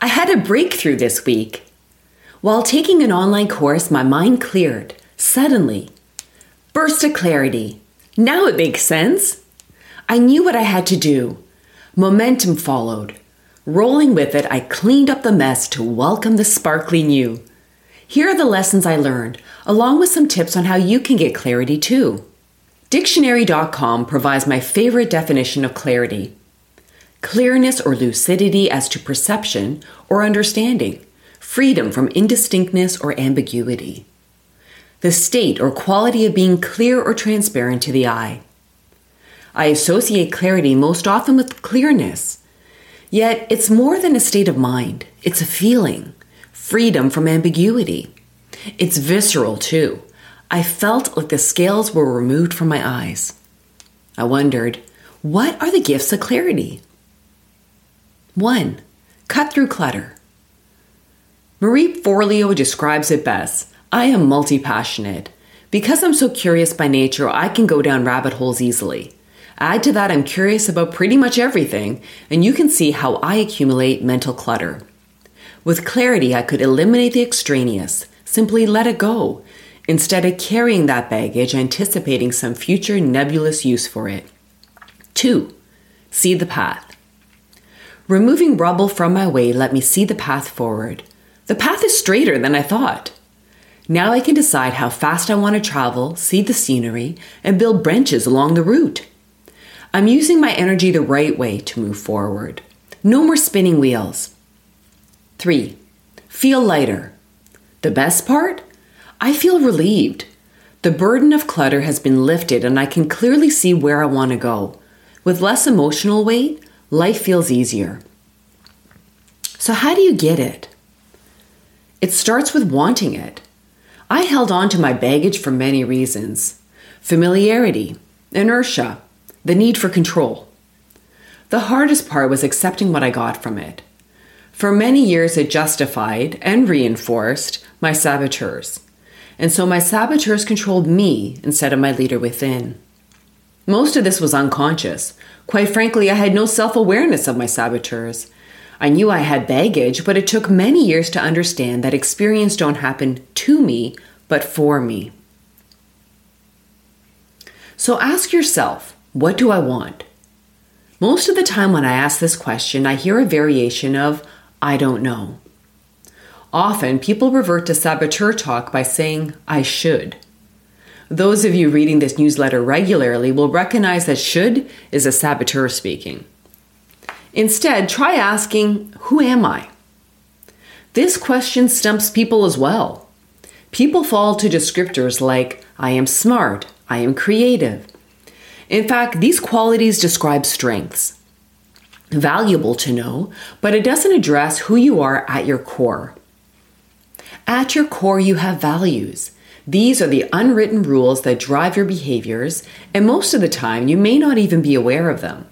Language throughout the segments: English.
I had a breakthrough this week. While taking an online course, my mind cleared, suddenly. Burst of clarity. Now it makes sense. I knew what I had to do. Momentum followed. Rolling with it, I cleaned up the mess to welcome the sparkly new. Here are the lessons I learned, along with some tips on how you can get clarity too. Dictionary.com provides my favorite definition of clarity clearness or lucidity as to perception or understanding, freedom from indistinctness or ambiguity. The state or quality of being clear or transparent to the eye. I associate clarity most often with clearness. Yet it's more than a state of mind, it's a feeling, freedom from ambiguity. It's visceral too. I felt like the scales were removed from my eyes. I wondered, what are the gifts of clarity? 1. Cut through clutter. Marie Forleo describes it best I am multi passionate. Because I'm so curious by nature, I can go down rabbit holes easily. Add to that, I'm curious about pretty much everything, and you can see how I accumulate mental clutter. With clarity, I could eliminate the extraneous, simply let it go, instead of carrying that baggage, anticipating some future nebulous use for it. 2. See the path. Removing rubble from my way let me see the path forward. The path is straighter than I thought. Now I can decide how fast I want to travel, see the scenery, and build branches along the route. I'm using my energy the right way to move forward. No more spinning wheels. 3. Feel lighter. The best part? I feel relieved. The burden of clutter has been lifted and I can clearly see where I want to go. With less emotional weight, life feels easier. So, how do you get it? It starts with wanting it. I held on to my baggage for many reasons familiarity, inertia, the need for control. The hardest part was accepting what I got from it. For many years, it justified and reinforced my saboteurs. And so my saboteurs controlled me instead of my leader within. Most of this was unconscious. Quite frankly, I had no self awareness of my saboteurs. I knew I had baggage, but it took many years to understand that experience don't happen to me, but for me. So ask yourself, what do I want? Most of the time when I ask this question, I hear a variation of, I don't know. Often people revert to saboteur talk by saying, I should. Those of you reading this newsletter regularly will recognize that should is a saboteur speaking. Instead, try asking, Who am I? This question stumps people as well. People fall to descriptors like, I am smart, I am creative. In fact, these qualities describe strengths. Valuable to know, but it doesn't address who you are at your core. At your core, you have values. These are the unwritten rules that drive your behaviors, and most of the time, you may not even be aware of them.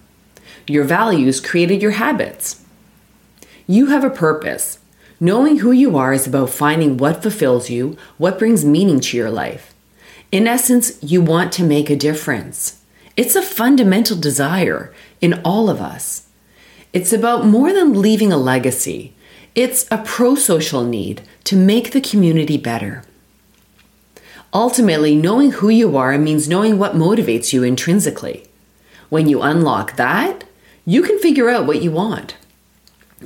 Your values created your habits. You have a purpose. Knowing who you are is about finding what fulfills you, what brings meaning to your life. In essence, you want to make a difference. It's a fundamental desire in all of us. It's about more than leaving a legacy, it's a pro social need to make the community better. Ultimately, knowing who you are means knowing what motivates you intrinsically. When you unlock that, you can figure out what you want.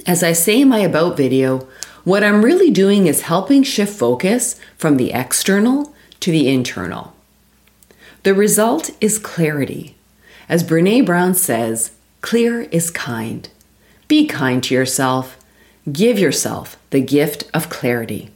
As I say in my About video, what I'm really doing is helping shift focus from the external to the internal. The result is clarity. As Brene Brown says, clear is kind. Be kind to yourself. Give yourself the gift of clarity.